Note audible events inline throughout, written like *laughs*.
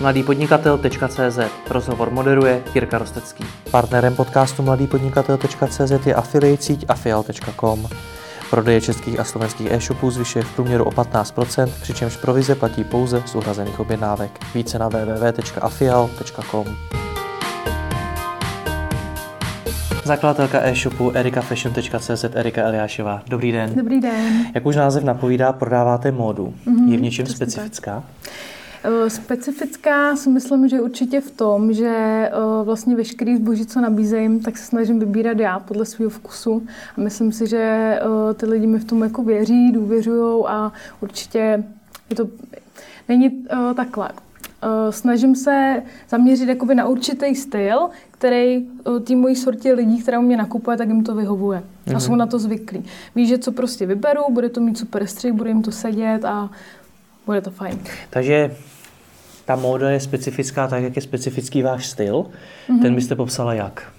mladýpodnikatel.cz Rozhovor moderuje Jirka Rostecký. Partnerem podcastu mladýpodnikatel.cz je affiliate síť afial.com. Prodeje českých a slovenských e-shopů zvyšuje v průměru o 15%, přičemž provize platí pouze z uhrazených objednávek. Více na www.afial.com. Zakladatelka e-shopu erikafashion.cz Erika Eliášová. Dobrý den. Dobrý den. Jak už název napovídá, prodáváte módu. Mm-hmm, je v něčem specifická? Tak. Eh, specifická si myslím, že určitě v tom, že eh, vlastně veškerý zboží, co nabízím, tak se snažím vybírat já podle svého vkusu. A myslím si, že eh, ty lidi mi v tom jako věří, důvěřují a určitě je to, není takhle. Snažím se zaměřit jakoby na určitý styl, který tým mojí sortě lidí, která mě nakupuje, tak jim to vyhovuje. Mm-hmm. A mhm. jsou na to zvyklí. Ví, že co prostě vyberu, bude to mít super střih, bude jim to sedět a bude to fajn. Takže ta móda je specifická tak, jak je specifický váš styl. Mm-hmm. Ten byste popsala jak?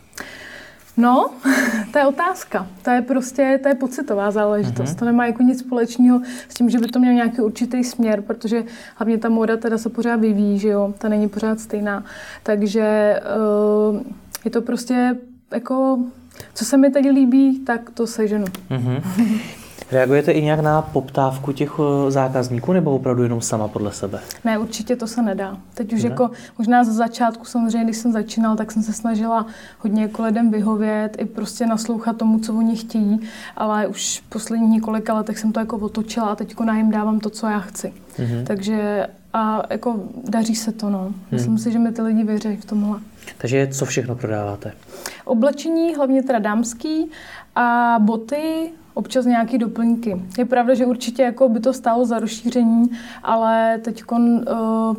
No, *laughs* to je otázka. To je prostě, to je pocitová záležitost. Mm-hmm. To nemá jako nic společného s tím, že by to měl nějaký určitý směr, protože hlavně ta móda teda se pořád vyvíjí, že jo, ta není pořád stejná. Takže uh, je to prostě jako, co se mi teď líbí, tak to seženu. Mm-hmm. *laughs* Reagujete i nějak na poptávku těch eh, zákazníků nebo opravdu jenom sama podle sebe? Ne, určitě to se nedá. Teď už ne? jako možná za začátku samozřejmě, když jsem začínal, tak jsem se snažila hodně jako lidem vyhovět i prostě naslouchat tomu, co oni chtějí, ale už posledních několika letech jsem to jako otočila a teď na jim dávám to, co já chci. Mm-hmm. Takže a jako daří se to, no. Myslím mm. si, že mi ty lidi věří v tomhle. Takže co všechno prodáváte? Oblečení, hlavně teda dámský a boty, občas nějaké doplňky. Je pravda, že určitě jako by to stálo za rozšíření, ale teď uh,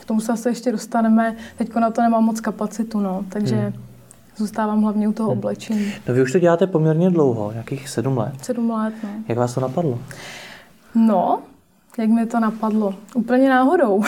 k tomu se asi ještě dostaneme, teď na to nemám moc kapacitu, no, takže hmm. zůstávám hlavně u toho hmm. oblečení. No vy už to děláte poměrně dlouho, nějakých sedm let. Sedm let, no. Jak vás to napadlo? No, jak mi to napadlo? Úplně náhodou.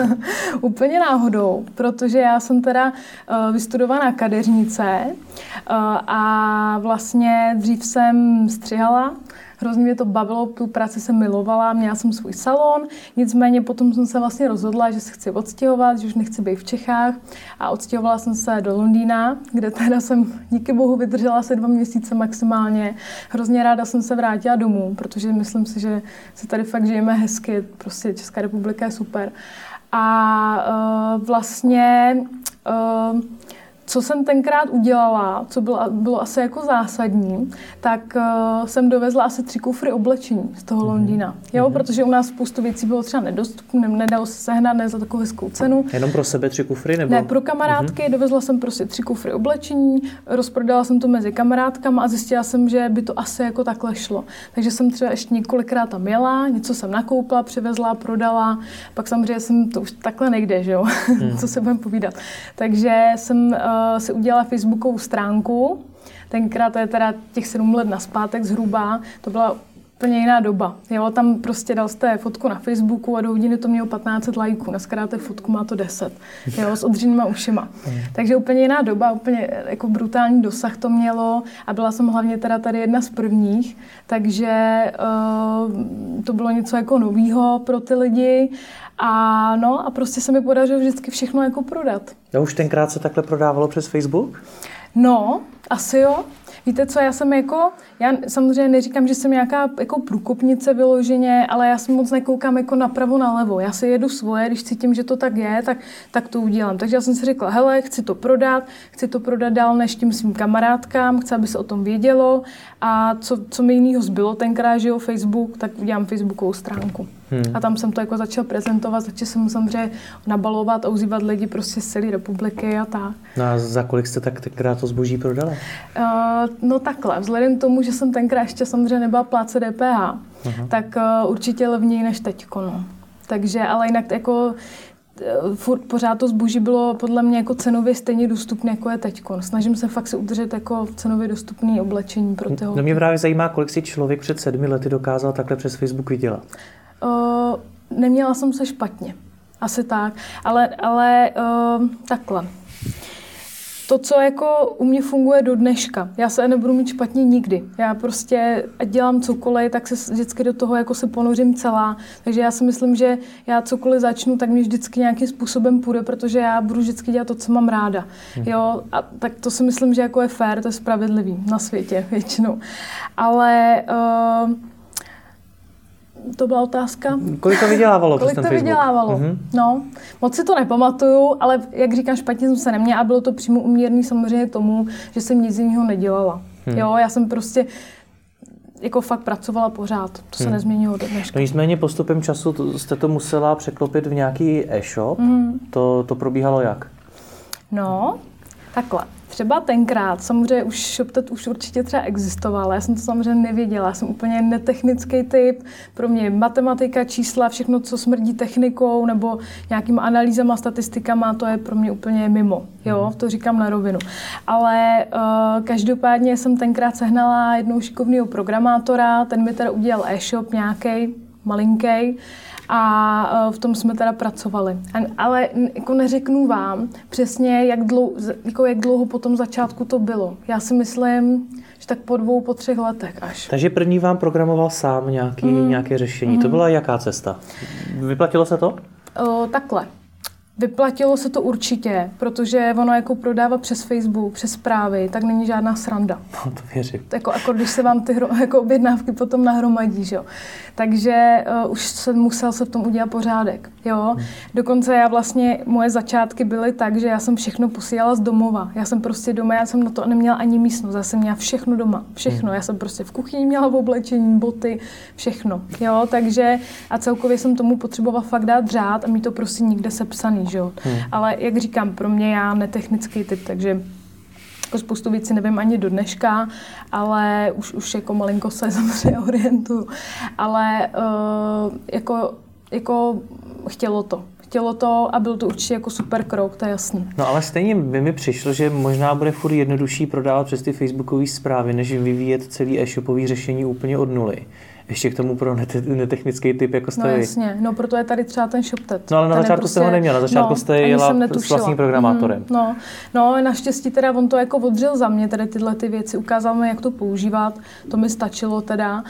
*laughs* Úplně náhodou, protože já jsem teda uh, vystudovaná kadeřnice uh, a vlastně dřív jsem střihala Hrozně mě to bavilo, tu práci jsem milovala, měla jsem svůj salon, nicméně potom jsem se vlastně rozhodla, že se chci odstěhovat, že už nechci být v Čechách a odstěhovala jsem se do Londýna, kde teda jsem díky bohu vydržela asi dva měsíce maximálně. Hrozně ráda jsem se vrátila domů, protože myslím si, že se tady fakt žijeme hezky, prostě Česká republika je super. A uh, vlastně uh, co jsem tenkrát udělala, co bylo, bylo asi jako zásadní, tak uh, jsem dovezla asi tři kufry oblečení z toho mhm. Londýna. Jo, mm-hmm. protože u nás spoustu věcí bylo třeba nedostupné, nedalo se sehnat ne za takovou hezkou cenu. Jenom pro sebe tři kufry? Nebo? Ne, pro kamarádky. Mm-hmm. Dovezla jsem prostě tři kufry oblečení, rozprodala jsem to mezi kamarádkama a zjistila jsem, že by to asi jako takhle šlo. Takže jsem třeba ještě několikrát tam jela, něco jsem nakoupila, přivezla, prodala, pak samozřejmě jsem to už takhle nejde, že jo, *laughs* mm. co se budeme povídat. Takže jsem uh, si udělala facebookovou stránku, tenkrát to je teda těch sedm let naspátek zhruba, to byla úplně jiná doba. Jo, tam prostě dal jste fotku na Facebooku a do hodiny to mělo 15 lajků. Dneska dáte fotku, má to 10. Jo, s odřenýma ušima. Takže úplně jiná doba, úplně jako brutální dosah to mělo a byla jsem hlavně teda tady jedna z prvních, takže uh, to bylo něco jako novýho pro ty lidi a no a prostě se mi podařilo vždycky všechno jako prodat. A už tenkrát se takhle prodávalo přes Facebook? No, asi jo. Víte co, já jsem jako, já samozřejmě neříkám, že jsem nějaká jako průkopnice vyloženě, ale já se moc nekoukám jako napravo, nalevo. Já si jedu svoje, když cítím, že to tak je, tak, tak to udělám. Takže já jsem si řekla, hele, chci to prodat, chci to prodat dál než tím svým kamarádkám, chci, aby se o tom vědělo a co, co mi jiného zbylo tenkrát, že jo, Facebook, tak udělám Facebookovou stránku. Hmm. A tam jsem to jako začal prezentovat, začal jsem samozřejmě nabalovat a uzývat lidi prostě z celé republiky a tak. No a za kolik jste tak tenkrát to zboží prodala? Uh, no takhle, vzhledem k tomu, že jsem tenkrát ještě samozřejmě nebyla pláce DPH, uh-huh. tak uh, určitě levněji než teďko, no. Takže, ale jinak jako eh, furt pořád to zboží bylo podle mě jako cenově stejně dostupné, jako je teď. Snažím se fakt si udržet jako cenově dostupné oblečení pro ty No mě právě zajímá, kolik si člověk před sedmi lety dokázal takhle přes Facebook vydělat. Uh, neměla jsem se špatně. Asi tak. Ale, ale uh, takhle to, co jako u mě funguje do dneška. Já se nebudu mít špatně nikdy. Já prostě, ať dělám cokoliv, tak se vždycky do toho jako se ponořím celá. Takže já si myslím, že já cokoliv začnu, tak mi vždycky nějakým způsobem půjde, protože já budu vždycky dělat to, co mám ráda. Hmm. Jo, a tak to si myslím, že jako je fér, to je spravedlivý na světě většinou. Ale uh, to byla otázka. Kolik to vydělávalo Kolik to Facebook? vydělávalo? Mm-hmm. No, moc si to nepamatuju, ale jak říkám, špatně jsem se neměla a bylo to přímo uměrný samozřejmě tomu, že jsem nic jiného nedělala. Hmm. Jo, já jsem prostě jako fakt pracovala pořád. To se hmm. nezměnilo do dneška. No nicméně postupem času to, jste to musela překlopit v nějaký e-shop. Hmm. To, to probíhalo jak? No, takhle. Třeba tenkrát, samozřejmě už ShopTet už určitě třeba existoval, já jsem to samozřejmě nevěděla, já jsem úplně netechnický typ, pro mě matematika, čísla, všechno, co smrdí technikou nebo nějakým analýzama, statistikama, to je pro mě úplně mimo, jo, mhm. to říkám na rovinu. Ale uh, každopádně jsem tenkrát sehnala jednou šikovného programátora, ten mi teda udělal e-shop nějaký, malinký, a e, v tom jsme teda pracovali. Ale jako neřeknu vám přesně, jak dlouho, jako jak dlouho po tom začátku to bylo. Já si myslím, že tak po dvou, po třech letech až. Takže první vám programoval sám nějaký, mm. nějaké řešení. Mm. To byla jaká cesta? Vyplatilo se to? O, takhle. Vyplatilo se to určitě, protože ono jako prodává přes Facebook, přes zprávy, tak není žádná sranda. *laughs* No, to věřím. Jako, jako když se vám ty hro, jako objednávky potom nahromadí, že jo. Takže uh, už jsem musel se v tom udělat pořádek, jo. Hmm. Dokonce já vlastně, moje začátky byly tak, že já jsem všechno posílala z domova. Já jsem prostě doma, já jsem na to neměla ani místnost, já jsem měla všechno doma, všechno. Hmm. Já jsem prostě v kuchyni měla v oblečení, boty, všechno, jo. Takže a celkově jsem tomu potřebovala fakt dát řád a mít to prostě nikde sepsaný, že jo. Hmm. Ale jak říkám, pro mě já netechnický typ, takže jako spoustu věcí nevím ani do dneška, ale už, už jako malinko se *laughs* samozřejmě orientuju. Ale uh, jako, jako chtělo to chtělo to a byl to určitě jako super krok, to je jasný. No ale stejně by mi přišlo, že možná bude furt jednodušší prodávat přes ty facebookové zprávy, než vyvíjet celý e-shopový řešení úplně od nuly ještě k tomu pro netechnický typ, jako jste No jasně, no proto je tady třeba ten ShopTet. No ale na začátku prostě, jste ho neměla, na začátku no, jste jela s vlastním programátorem. Mm, no, no, naštěstí teda on to jako odřel za mě, tady tyhle ty věci, ukázal mi, jak to používat, to mi stačilo teda.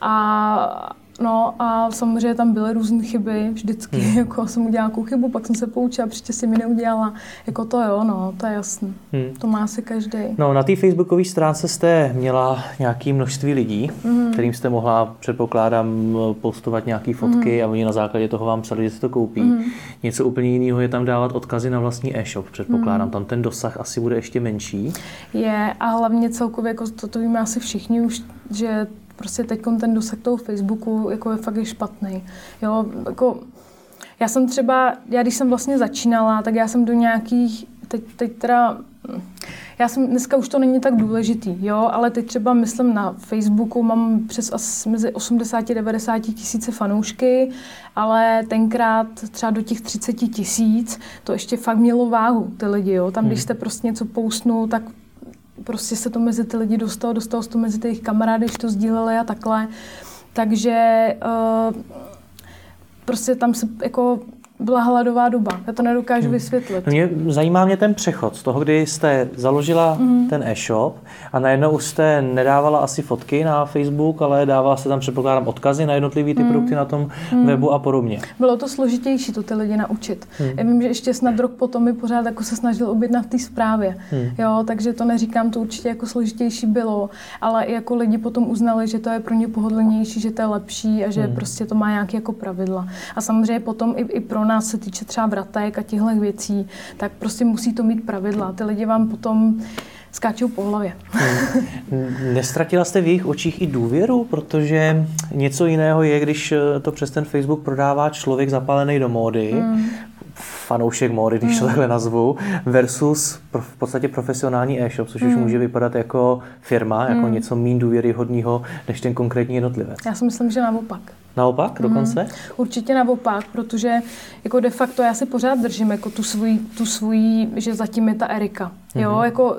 A No a samozřejmě tam byly různé chyby, vždycky, hmm. jako jsem udělala nějakou chybu, pak jsem se poučila, příště si mi neudělala, jako to jo, no, to je jasný, hmm. to má asi každý. No, na té facebookové stránce jste měla nějaké množství lidí, hmm. kterým jste mohla, předpokládám, postovat nějaké fotky hmm. a oni na základě toho vám psali, že si to koupí. Hmm. Něco úplně jiného je tam dávat odkazy na vlastní e-shop, předpokládám, hmm. tam ten dosah asi bude ještě menší. Je a hlavně celkově, jako to, to víme asi všichni už, že prostě teď ten dosah toho Facebooku jako je fakt je špatný. Jo, jako, já jsem třeba, já když jsem vlastně začínala, tak já jsem do nějakých, teď, teď teda, já jsem, dneska už to není tak důležitý, jo, ale teď třeba myslím na Facebooku mám přes asi mezi 80-90 tisíce fanoušky, ale tenkrát třeba do těch 30 tisíc to ještě fakt mělo váhu, ty lidi, jo. Tam, hmm. když jste prostě něco poustnul, tak prostě se to mezi ty lidi dostalo, dostalo se to mezi ty jejich kamarády, když to sdíleli a takhle. Takže uh, prostě tam se jako byla hladová doba. Já to nedokážu hmm. vysvětlit. Mě zajímá mě ten přechod z toho, kdy jste založila hmm. ten e-shop a najednou už jste nedávala asi fotky na Facebook, ale dávala se tam, předpokládám, odkazy na jednotlivé ty hmm. produkty na tom hmm. webu a podobně. Bylo to složitější to ty lidi naučit. Hmm. Já vím, že ještě snad rok potom mi pořád jako se snažil objednat v té zprávě. Hmm. Jo, takže to neříkám, to určitě jako složitější bylo, ale i jako lidi potom uznali, že to je pro ně pohodlnější, že to je lepší a že hmm. prostě to má nějaké jako pravidla. A samozřejmě potom i, i pro nás se týče třeba vratek a těchto věcí, tak prostě musí to mít pravidla. Ty lidi vám potom skáčou po hlavě. *laughs* Nestratila jste v jejich očích i důvěru, protože něco jiného je, když to přes ten Facebook prodává člověk zapálený do módy, hmm fanoušek módy, když to hmm. takhle nazvu, versus v podstatě profesionální e-shop, což mm. už hmm. může vypadat jako firma, jako mm. něco méně důvěryhodného než ten konkrétní jednotlivec. Já si myslím, že naopak. Naopak dokonce? Mm, určitě naopak, protože jako de facto já si pořád držím jako tu svoji, tu svoji že zatím je ta Erika. Jo, mm. jako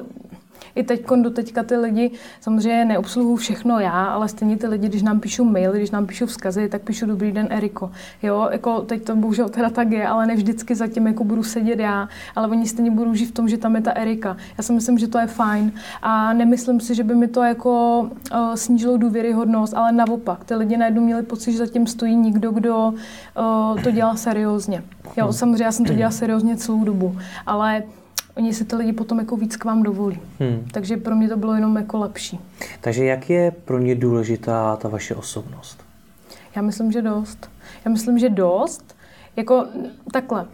I teď, do teďka ty lidi, samozřejmě neobsluhu všechno já, ale stejně ty lidi, když nám píšou mail, když nám píšou vzkazy, tak píšu dobrý den Eriko. Jo, jako teď to bohužel teda tak je, ale ne vždycky zatím jako budu sedět já, ale oni stejně budou žít v tom, že tam je ta Erika. Já si myslím, že to je fajn a nemyslím si, že by mi to jako uh, snížilo důvěryhodnost, ale naopak, ty lidi najednou měli pocit, že zatím stojí někdo, kdo uh, to dělá seriózně. Jo, hmm. samozřejmě já jsem to dělala seriózně celou dobu, ale oni si ty lidi potom jako víc k vám dovolí. Hmm. Takže pro mě to bylo jenom jako lepší. Takže jak je pro ně důležitá ta vaše osobnost? Já myslím, že dost. Já myslím, že dost. Jako takhle.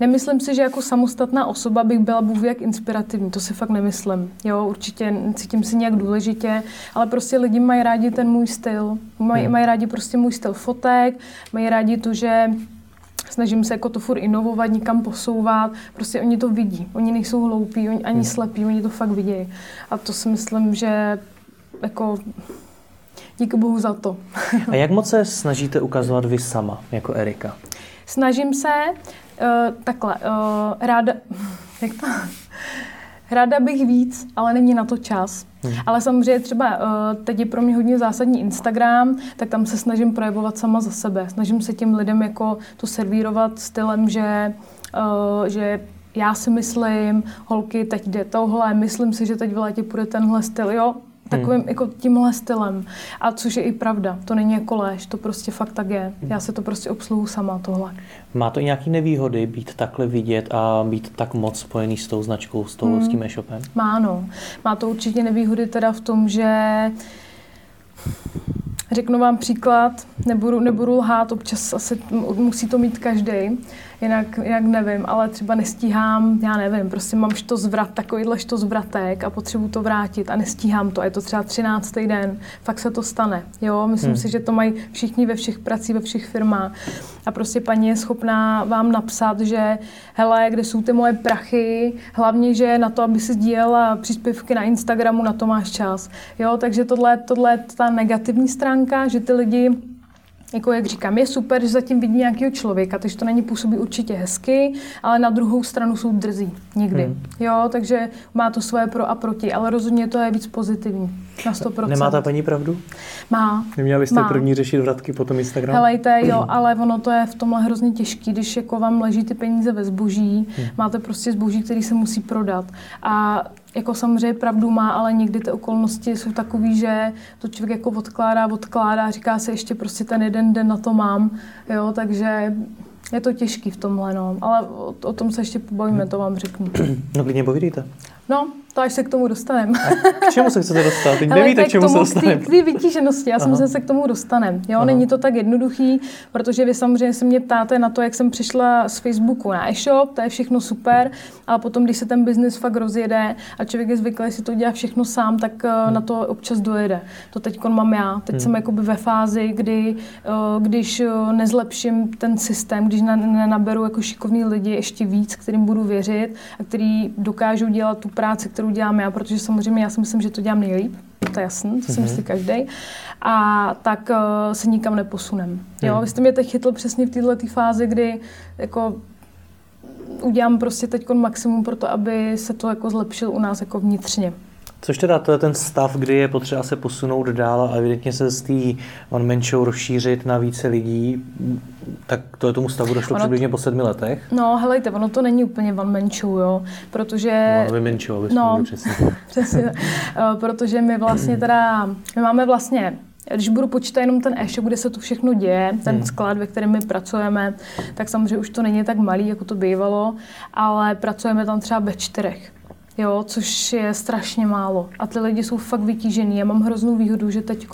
Nemyslím si, že jako samostatná osoba bych byla bůh jak inspirativní, to si fakt nemyslím. Jo, určitě cítím si nějak důležitě, ale prostě lidi mají rádi ten můj styl. Mají, hmm. mají rádi prostě můj styl fotek, mají rádi to, že snažím se jako to furt inovovat, nikam posouvat. Prostě oni to vidí. Oni nejsou hloupí, oni ani hmm. slepí, oni to fakt vidí. A to si myslím, že jako díky bohu za to. A jak moc se snažíte ukazovat vy sama, jako Erika? Snažím se uh, takhle, uh, ráda, *laughs* jak to, ráda bych víc, ale není na to čas. Hmm. Ale samozřejmě třeba uh, teď je pro mě hodně zásadní Instagram, tak tam se snažím projevovat sama za sebe. Snažím se těm lidem jako to servírovat stylem, že, uh, že já si myslím, holky, teď jde tohle, myslím si, že teď v létě půjde tenhle styl, jo, takovým hmm. jako tímhle stylem. A což je i pravda, to není jako léž, to prostě fakt tak je. Já se to prostě obsluhu sama tohle. Má to nějaké nevýhody být takhle vidět a být tak moc spojený s tou značkou, s, tou, hmm. s tím e-shopem? Má no. Má to určitě nevýhody teda v tom, že Řeknu vám příklad, nebudu, nebudu lhát, občas asi musí to mít každý jinak, jinak nevím, ale třeba nestíhám, já nevím, prostě mám zvrat, takovýhle zvratek a potřebuji to vrátit a nestíhám to. A je to třeba 13. den, fakt se to stane. Jo, myslím hmm. si, že to mají všichni ve všech pracích, ve všech firmách. A prostě paní je schopná vám napsat, že hele, kde jsou ty moje prachy, hlavně, že na to, aby si sdílela příspěvky na Instagramu, na to máš čas. Jo, takže tohle, tohle je ta negativní stránka, že ty lidi jako jak říkám, je super, že zatím vidí nějakého člověka, takže to není působí určitě hezky, ale na druhou stranu jsou drzí někdy. Hmm. Jo, takže má to svoje pro a proti, ale rozhodně to je víc pozitivní. Na 100%. Nemá ta paní pravdu? Má. Neměla byste má. první řešit vratky, potom Instagram? Helejte, jo, ale ono to je v tomhle hrozně těžký, když jako vám leží ty peníze ve zboží, hmm. máte prostě zboží, který se musí prodat. A jako samozřejmě pravdu má, ale někdy ty okolnosti jsou takové, že to člověk jako odkládá, odkládá, říká se ještě prostě ten jeden den na to mám, jo, takže je to těžký v tomhle, no. Ale o, o tom se ještě pobavíme, to vám řeknu. No klidně povídejte. No, to až se k tomu dostaneme. k čemu se chcete dostat? Teď *laughs* nevíte, k čemu se dostaneme. K té vytíženosti, já si myslím, že se k tomu dostaneme. Jo, Aha. není to tak jednoduchý, protože vy samozřejmě se mě ptáte na to, jak jsem přišla z Facebooku na e-shop, to je všechno super, ale potom, když se ten biznis fakt rozjede a člověk je zvyklý si to dělat všechno sám, tak eh, hmm. na to občas dojede. To teď mám já. Teď hmm. jsem jakoby ve fázi, kdy eh, když eh, nezlepším ten systém, když nenaberu jako šikovní lidi ještě víc, kterým budu věřit a který dokážou dělat tu práci, kterou dělám já, protože samozřejmě já si myslím, že to dělám nejlíp, to je jasný, to si myslí mhm. každý. A tak uh, se nikam neposunem. Jo, hmm. vy jste mě teď chytl přesně v této fázi, kdy jako udělám prostě teď maximum pro to, aby se to jako zlepšil u nás jako vnitřně. Což teda to je ten stav, kdy je potřeba se posunout dál a evidentně se z té one man show rozšířit na více lidí, tak to je tomu stavu došlo ono, přibližně po sedmi letech. No, helejte, ono to není úplně one man show, jo, protože... No, man show, no, přesně. *laughs* přesně, uh, protože my vlastně teda, my máme vlastně když budu počítat jenom ten e-shop, kde se to všechno děje, ten hmm. sklad, ve kterém my pracujeme, tak samozřejmě už to není tak malý, jako to bývalo, ale pracujeme tam třeba ve čtyřech jo, což je strašně málo. A ty lidi jsou fakt vytížený. Já mám hroznou výhodu, že teď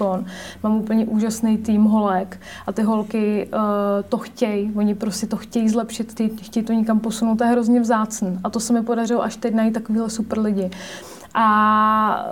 mám úplně úžasný tým holek a ty holky uh, to chtějí, oni prostě to chtějí zlepšit, ty, chtějí to někam posunout, to je hrozně vzácný. A to se mi podařilo až teď najít takovýhle super lidi. A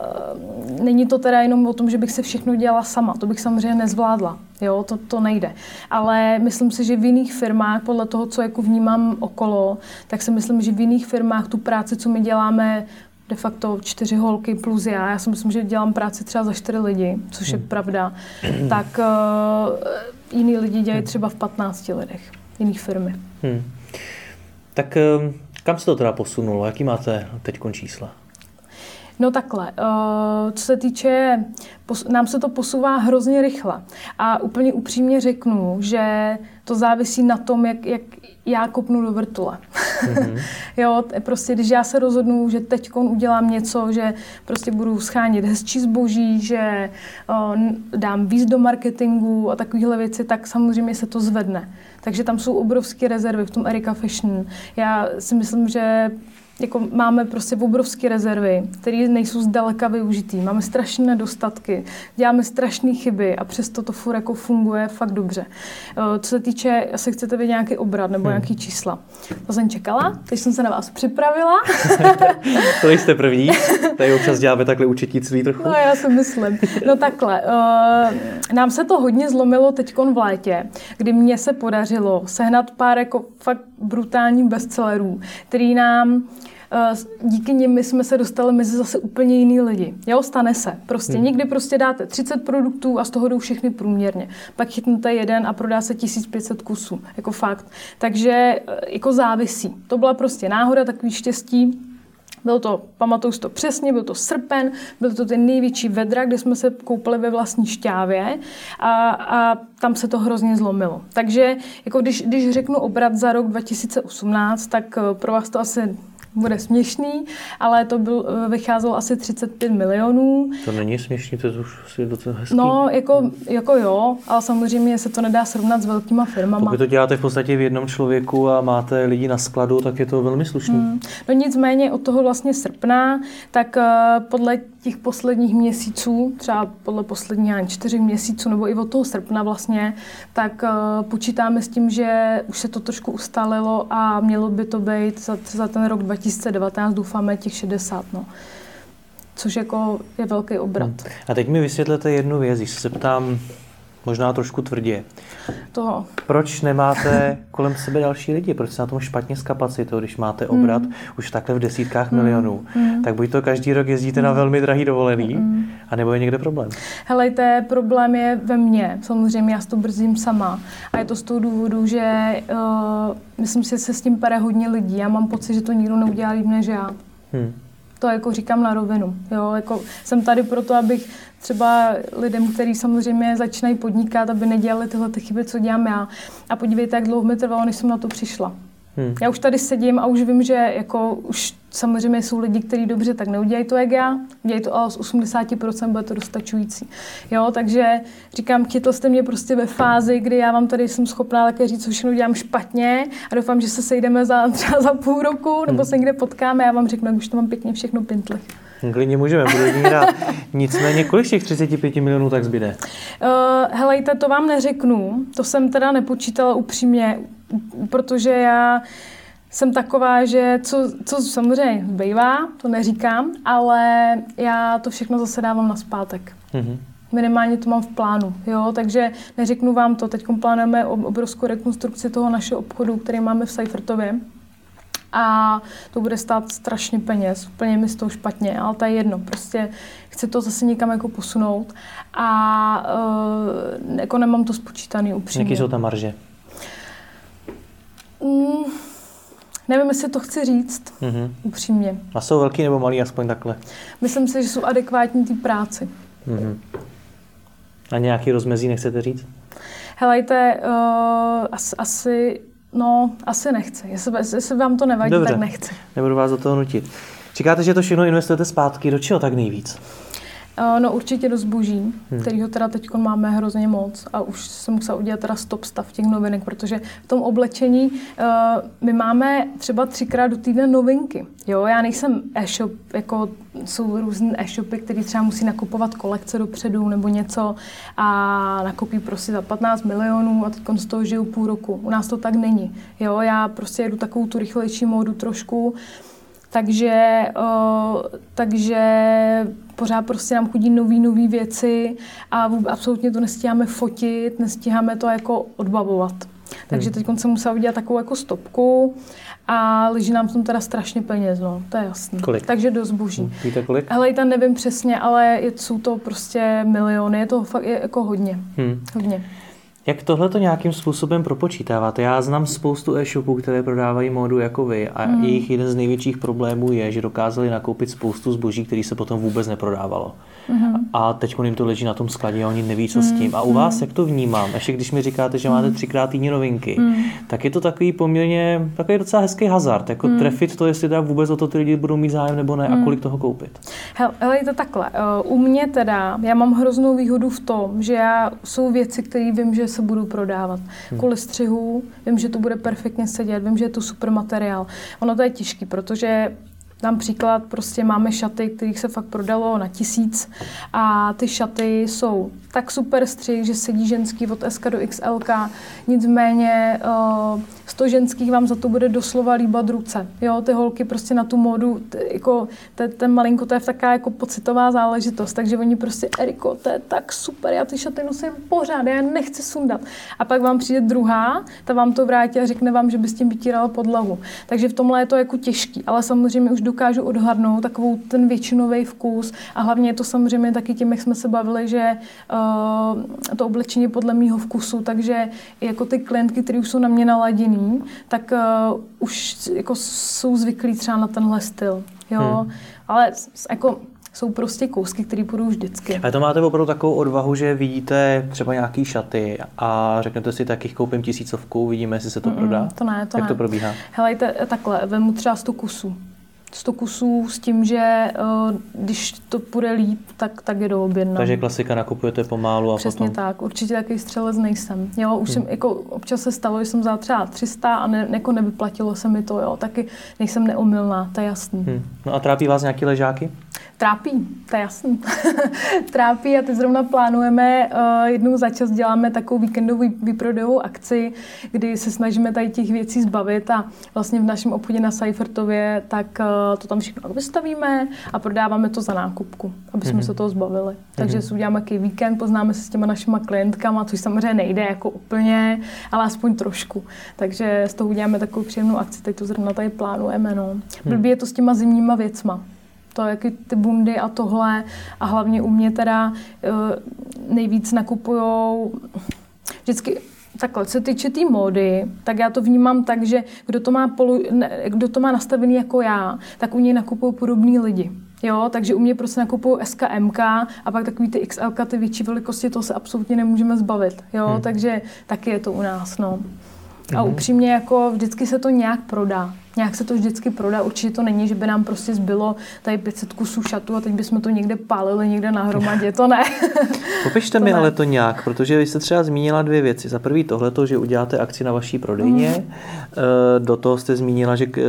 e, není to teda jenom o tom, že bych se všechno dělala sama. To bych samozřejmě nezvládla. Jo, to, to nejde. Ale myslím si, že v jiných firmách, podle toho, co jako vnímám okolo, tak si myslím, že v jiných firmách tu práci, co my děláme, de facto čtyři holky plus já, já si myslím, že dělám práci třeba za čtyři lidi, což je hmm. pravda, *clears throat* tak uh, jiný lidi dělají třeba v 15 lidech, jiných firmy. Hmm. Tak kam se to teda posunulo? Jaký máte teď čísla? No takhle, uh, co se týče, nám se to posouvá hrozně rychle. A úplně upřímně řeknu, že to závisí na tom, jak, jak já kopnu do vrtule. Mm-hmm. *laughs* jo, prostě když já se rozhodnu, že teď udělám něco, že prostě budu schánit hezčí zboží, že uh, dám víc do marketingu a takovéhle věci, tak samozřejmě se to zvedne. Takže tam jsou obrovské rezervy v tom Erika Fashion. Já si myslím, že jako máme prostě obrovské rezervy, které nejsou zdaleka využitý. Máme strašné nedostatky, děláme strašné chyby a přesto to furt jako funguje fakt dobře. Eh, co se týče, asi chcete vědět nějaký obrat nebo hmm. nějaký čísla. To jsem čekala, teď jsem se na vás připravila. *laughs* to jste první, tady občas děláme takhle učetnictví trochu. No já si myslím. No takhle, uh, nám se to hodně zlomilo teď v létě, kdy mně se podařilo sehnat pár jako fakt brutální bestsellerů, který nám Eh, díky nim my jsme se dostali mezi zase úplně jiný lidi. Jo, stane se. Prostě hmm. někdy prostě dáte 30 produktů a z toho jdou všechny průměrně. Pak chytnete jeden a prodá se 1500 kusů. Jako fakt. Takže eh, jako závisí. To byla prostě náhoda, takový štěstí. Byl to, pamatuju si to přesně, byl to srpen, byl to ten největší vedra, kde jsme se koupili ve vlastní šťávě a, a tam se to hrozně zlomilo. Takže jako když, když řeknu obrat za rok 2018, tak eh, pro vás to asi bude směšný, ale to byl, eh, vycházelo asi 35 milionů. To není směšný, to je už asi docela hezký. No, jako, jako jo, ale samozřejmě se to nedá srovnat s velkýma firmama. Pokud to děláte v podstatě v jednom člověku a máte lidi na skladu, tak je to velmi slušný. Hmm. No nicméně od toho vlastně srpna, tak uh, podle těch posledních měsíců, třeba podle posledních čtyři měsíců, nebo i od toho srpna vlastně, tak uh, počítáme s tím, že už se to trošku ustálilo a mělo by to být za, za ten rok 2019, doufáme, těch 60. No což jako je velký obrat. Hmm. A teď mi vysvětlete jednu věc, když se ptám možná trošku tvrdě. Toho. Proč nemáte *laughs* kolem sebe další lidi? Proč jste na tom špatně s kapacitou, když máte obrat mm. už takhle v desítkách mm. milionů? Mm. Tak buď to každý rok jezdíte mm. na velmi drahý dovolený, mm. anebo je někde problém? Helejte, problém je ve mně. Samozřejmě já to brzím sama. A je to z toho důvodu, že uh, myslím si, že se s tím pere hodně lidí. Já mám pocit, že to nikdo neudělá líp než já. Hmm. To jako říkám na rovinu. Jo? Jako jsem tady proto, abych třeba lidem, kteří samozřejmě začínají podnikat, aby nedělali tyhle ty chyby, co dělám já. A podívejte, jak dlouho mi trvalo, než jsem na to přišla. Hmm. Já už tady sedím a už vím, že jako už samozřejmě jsou lidi, kteří dobře tak neudělají to, jak já, udělají to ale z 80% bude to dostačující. Jo, takže říkám, chytl jste mě prostě ve fázi, kdy já vám tady jsem schopná také říct, co všechno dělám špatně a doufám, že se sejdeme za, *laughs* třeba za půl roku nebo hmm. se někde potkáme a já vám řeknu, jak už to mám pěkně všechno pintli. Klidně můžeme, budu jediný rád. *laughs* Nicméně, kolik těch 35 milionů tak zbyde? Uh, helejte, to vám neřeknu. To jsem teda nepočítala upřímně, protože já jsem taková, že co, co samozřejmě bývá, to neříkám, ale já to všechno zase dávám na zpátek. Mm-hmm. Minimálně to mám v plánu, jo, takže neřeknu vám to. Teď plánujeme obrovskou rekonstrukci toho našeho obchodu, který máme v Seifertově a to bude stát strašně peněz. Úplně mi z toho špatně, ale to je jedno. Prostě chci to zase někam jako posunout a uh, jako nemám to spočítaný upřímně. Jaký jsou tam marže? Mm, nevím, jestli to chci říct mm-hmm. upřímně. A jsou velký nebo malý, aspoň takhle? Myslím si, že jsou adekvátní té práci. Mm-hmm. A nějaký rozmezí nechcete říct? Helejte, uh, asi, asi No, asi nechci. Jestli, jestli vám to nevadí, Dobře. tak nechci. Nebudu vás do toho nutit. Říkáte, že to všechno investujete zpátky. Do čeho tak nejvíc? No určitě do zboží, hmm. kterýho teda teď máme hrozně moc a už jsem musela udělat teda stop stav těch novinek, protože v tom oblečení uh, my máme třeba třikrát do týdne novinky. Jo, já nejsem e-shop, jako jsou různé e-shopy, které třeba musí nakupovat kolekce dopředu nebo něco a nakupí prostě za 15 milionů a teď z toho žiju půl roku. U nás to tak není. Jo, já prostě jedu takovou tu rychlejší módu trošku, takže, uh, takže pořád prostě nám chodí nový, nový věci a absolutně to nestíháme fotit, nestíháme to jako odbavovat. Takže hmm. teď jsem musela udělat takovou jako stopku a leží nám v tom teda strašně peněz, no, to je jasné. Kolik? Takže do zboží. Hmm. Víte kolik? Hele, tam nevím přesně, ale jsou to prostě miliony, je to fakt je jako hodně. Hmm. Hodně. Jak tohle to nějakým způsobem propočítáváte? Já znám spoustu e-shopů, které prodávají módu jako vy a hmm. jejich jeden z největších problémů je, že dokázali nakoupit spoustu zboží, který se potom vůbec neprodávalo. Hmm. A teď jim to leží na tom skladě a oni neví, co hmm. s tím. A u vás, jak to vnímám? Ještě když mi říkáte, že máte třikrát týdně novinky, hmm. tak je to takový poměrně, takový docela hezký hazard. Jako hmm. trefit to, jestli teda vůbec o to ty lidi budou mít zájem nebo ne hmm. a kolik toho koupit. Hele, je to takhle. Uh, u mě teda, já mám hroznou výhodu v tom, že já jsou věci, které vím, že se budou prodávat. Hmm. Kvůli střihu, vím, že to bude perfektně sedět, vím, že je to super materiál. Ono to je těžký, protože Dám příklad, prostě máme šaty, kterých se fakt prodalo na tisíc a ty šaty jsou tak super střih, že sedí ženský od SK do XL. Nicméně uh, 100 ženských vám za to bude doslova líbat ruce. Jo, ty holky prostě na tu módu, t, jako t, ten malinko, to je taková jako pocitová záležitost, takže oni prostě, Eriko, to je tak super, já ty šaty nosím pořád, já nechci sundat. A pak vám přijde druhá, ta vám to vrátí a řekne vám, že by s tím vytírala podlahu. Takže v tomhle je to jako těžký, ale samozřejmě už dokážu odhadnout takovou ten většinový vkus a hlavně je to samozřejmě taky tím, jak jsme se bavili, že uh, to oblečení podle mýho vkusu, takže jako ty klientky, které už jsou na mě naladěný, tak uh, už jako jsou zvyklí třeba na tenhle styl. Jo? Hmm. Ale jako jsou prostě kousky, které půjdou vždycky. A to máte opravdu takovou odvahu, že vidíte třeba nějaký šaty a řeknete si, tak jich koupím tisícovku, vidíme, jestli se to mm, prodá? To ne, to Jak ne. to probíhá? Helejte, takhle, vemu třeba 100 kusů. 100 kusů s tím, že uh, když to půjde líp, tak, tak je do objedna. Takže klasika nakupujete pomálu a Přesně potom... tak, určitě takový střelec nejsem. Jo, už hmm. jsem, jako občas se stalo, že jsem vzala třeba 300 a ne, jako nevyplatilo se mi to, jo, taky nejsem neomylná, to je jasný. Hmm. No a trápí vás nějaký ležáky? Trápí, to je jasný. *laughs* Trápí a teď zrovna plánujeme, uh, jednou za čas děláme takovou víkendovou výprodejovou akci, kdy se snažíme tady těch věcí zbavit a vlastně v našem obchodě na Seifertově tak uh, to tam všechno vystavíme a prodáváme to za nákupku, aby jsme mm-hmm. se toho zbavili. Takže mm-hmm. si uděláme takový víkend, poznáme se s těma našima klientkama, což samozřejmě nejde jako úplně, ale aspoň trošku. Takže z toho uděláme takovou příjemnou akci, teď to zrovna tady plánujeme. No. Blbý je to s těma zimníma věcma to, jaký ty bundy a tohle. A hlavně u mě teda uh, nejvíc nakupujou vždycky Takhle, co se týče té tý módy, tak já to vnímám tak, že kdo to má, polu, ne, kdo to má nastavený jako já, tak u něj nakupují podobní lidi. Jo, takže u mě prostě nakupují SKMK a pak takový ty XL, ty větší velikosti, to se absolutně nemůžeme zbavit. Jo, hmm. takže taky je to u nás, no. A mhm. upřímně jako vždycky se to nějak prodá nějak se to vždycky prodá. Určitě to není, že by nám prostě zbylo tady 500 kusů šatu a teď bychom to někde pálili někde na hromadě. To ne. *laughs* Popište to mi ne. ale to nějak, protože vy jste třeba zmínila dvě věci. Za prvý tohle, že uděláte akci na vaší prodejně. Mm. Do toho jste zmínila, že eh,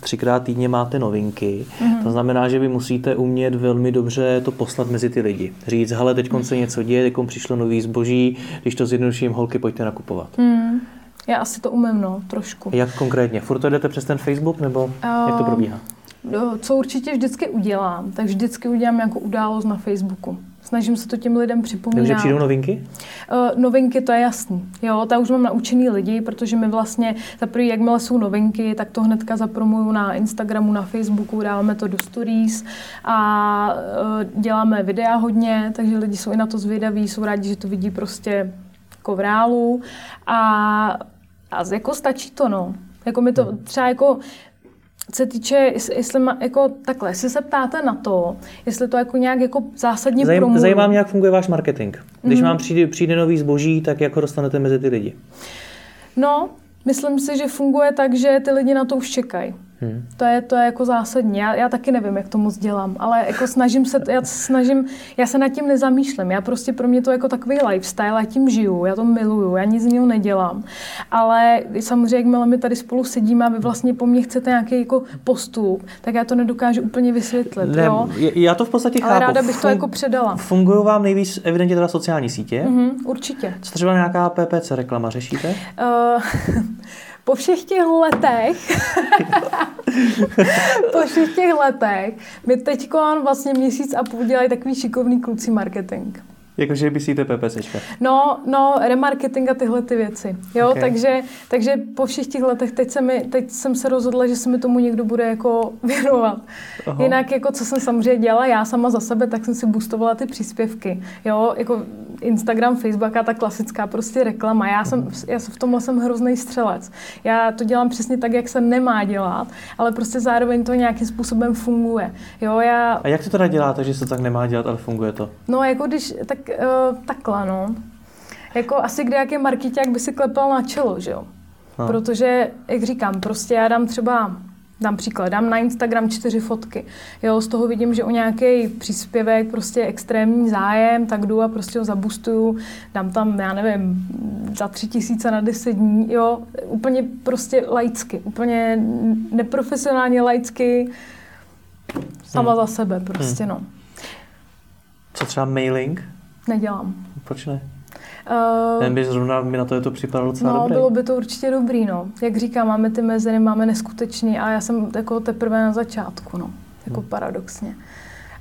třikrát týdně máte novinky. Mm. To znamená, že vy musíte umět velmi dobře to poslat mezi ty lidi. Říct, hele, teď se něco děje, teď přišlo nový zboží, když to zjednoduším, holky, pojďte nakupovat. Mm. Já asi to umím, no, trošku. Jak konkrétně? Furt to jdete přes ten Facebook, nebo uh, jak to probíhá? No, co určitě vždycky udělám, tak vždycky udělám jako událost na Facebooku. Snažím se to těm lidem připomínat. Takže přijdou novinky? Uh, novinky, to je jasný. Jo, ta už mám naučený lidi, protože my vlastně, za prvý, jakmile jsou novinky, tak to hnedka zapromuju na Instagramu, na Facebooku, dáváme to do stories a uh, děláme videa hodně, takže lidi jsou i na to zvědaví, jsou rádi, že to vidí prostě v reálu a a jako stačí to, no. Jako mi to hmm. třeba jako se týče, jestli má, jako takhle, jestli se ptáte na to, jestli to jako nějak jako zásadně Zajím, promluví. Zajímá mě, jak funguje váš marketing. Když mm. vám přijde, přijde nový zboží, tak jak ho dostanete mezi ty lidi? No, myslím si, že funguje tak, že ty lidi na to už čekají. Hmm. To, je, to je jako zásadní. Já, já taky nevím, jak to moc dělám, ale jako snažím se, já snažím, já se nad tím nezamýšlím. Já prostě pro mě to jako takový lifestyle, já tím žiju, já to miluju, já nic z něho nedělám. Ale samozřejmě, jakmile my tady spolu sedíme a vy vlastně po mně chcete nějaký jako postup, tak já to nedokážu úplně vysvětlit. Ne, jo? Já to v podstatě ale chápu. ráda bych to jako předala. Fungují vám nejvíc evidentně teda sociální sítě? Mm-hmm, určitě. Co třeba nějaká PPC reklama řešíte? Uh, *laughs* po všech těch letech, *laughs* po všech těch letech, mi teď vlastně měsíc a půl dělají takový šikovný kluci marketing. Jakože myslíte PPCčka? No, no, remarketing a tyhle ty věci. Jo, okay. takže, takže po všech těch letech teď, se mi, teď jsem se rozhodla, že se mi tomu někdo bude jako *laughs* věnovat. Aha. Jinak, jako co jsem samozřejmě dělala já sama za sebe, tak jsem si boostovala ty příspěvky. Jo, jako Instagram, Facebook a ta klasická prostě reklama. Já jsem, já jsem v tomhle jsem hrozný střelec. Já to dělám přesně tak, jak se nemá dělat, ale prostě zároveň to nějakým způsobem funguje. Jo, já... A jak to teda děláte, že se tak nemá dělat, ale funguje to? No, jako když, tak uh, takhle, no. Jako asi kde jaký marketák by si klepal na čelo, že jo. No. Protože, jak říkám, prostě já dám třeba dám příklad, dám na Instagram čtyři fotky. Jo, z toho vidím, že o nějaký příspěvek, prostě extrémní zájem, tak jdu a prostě ho zabustuju, dám tam, já nevím, za tři tisíce na deset dní, jo, úplně prostě laicky, úplně neprofesionálně laicky, sama hmm. za sebe prostě, hmm. no. Co třeba mailing? Nedělám. Proč ne? Uh, Ten by zrovna mi na to je to připadalo docela no, dobrý. bylo by to určitě dobrý, no. Jak říkám, máme ty mezery, máme neskutečný a já jsem jako teprve na začátku, no. Jako hmm. paradoxně.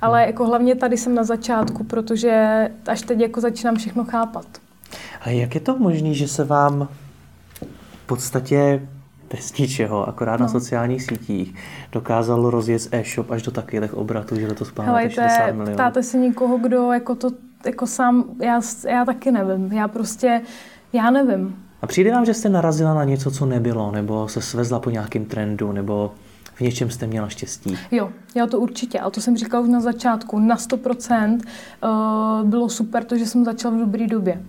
Ale hmm. jako hlavně tady jsem na začátku, protože až teď jako začínám všechno chápat. A jak je to možné, že se vám v podstatě bez ničeho, akorát no. na sociálních sítích, dokázalo rozjet e-shop až do takových obratů, že to spáváte 60 milionů. Ptáte si někoho, kdo jako to jako sám, já, já taky nevím. Já prostě, já nevím. A přijde vám, že jste narazila na něco, co nebylo, nebo se svezla po nějakém trendu, nebo v něčem jste měla štěstí? Jo, já to určitě, ale to jsem říkala už na začátku. Na 100% uh, bylo super to, že jsem začala v dobré době.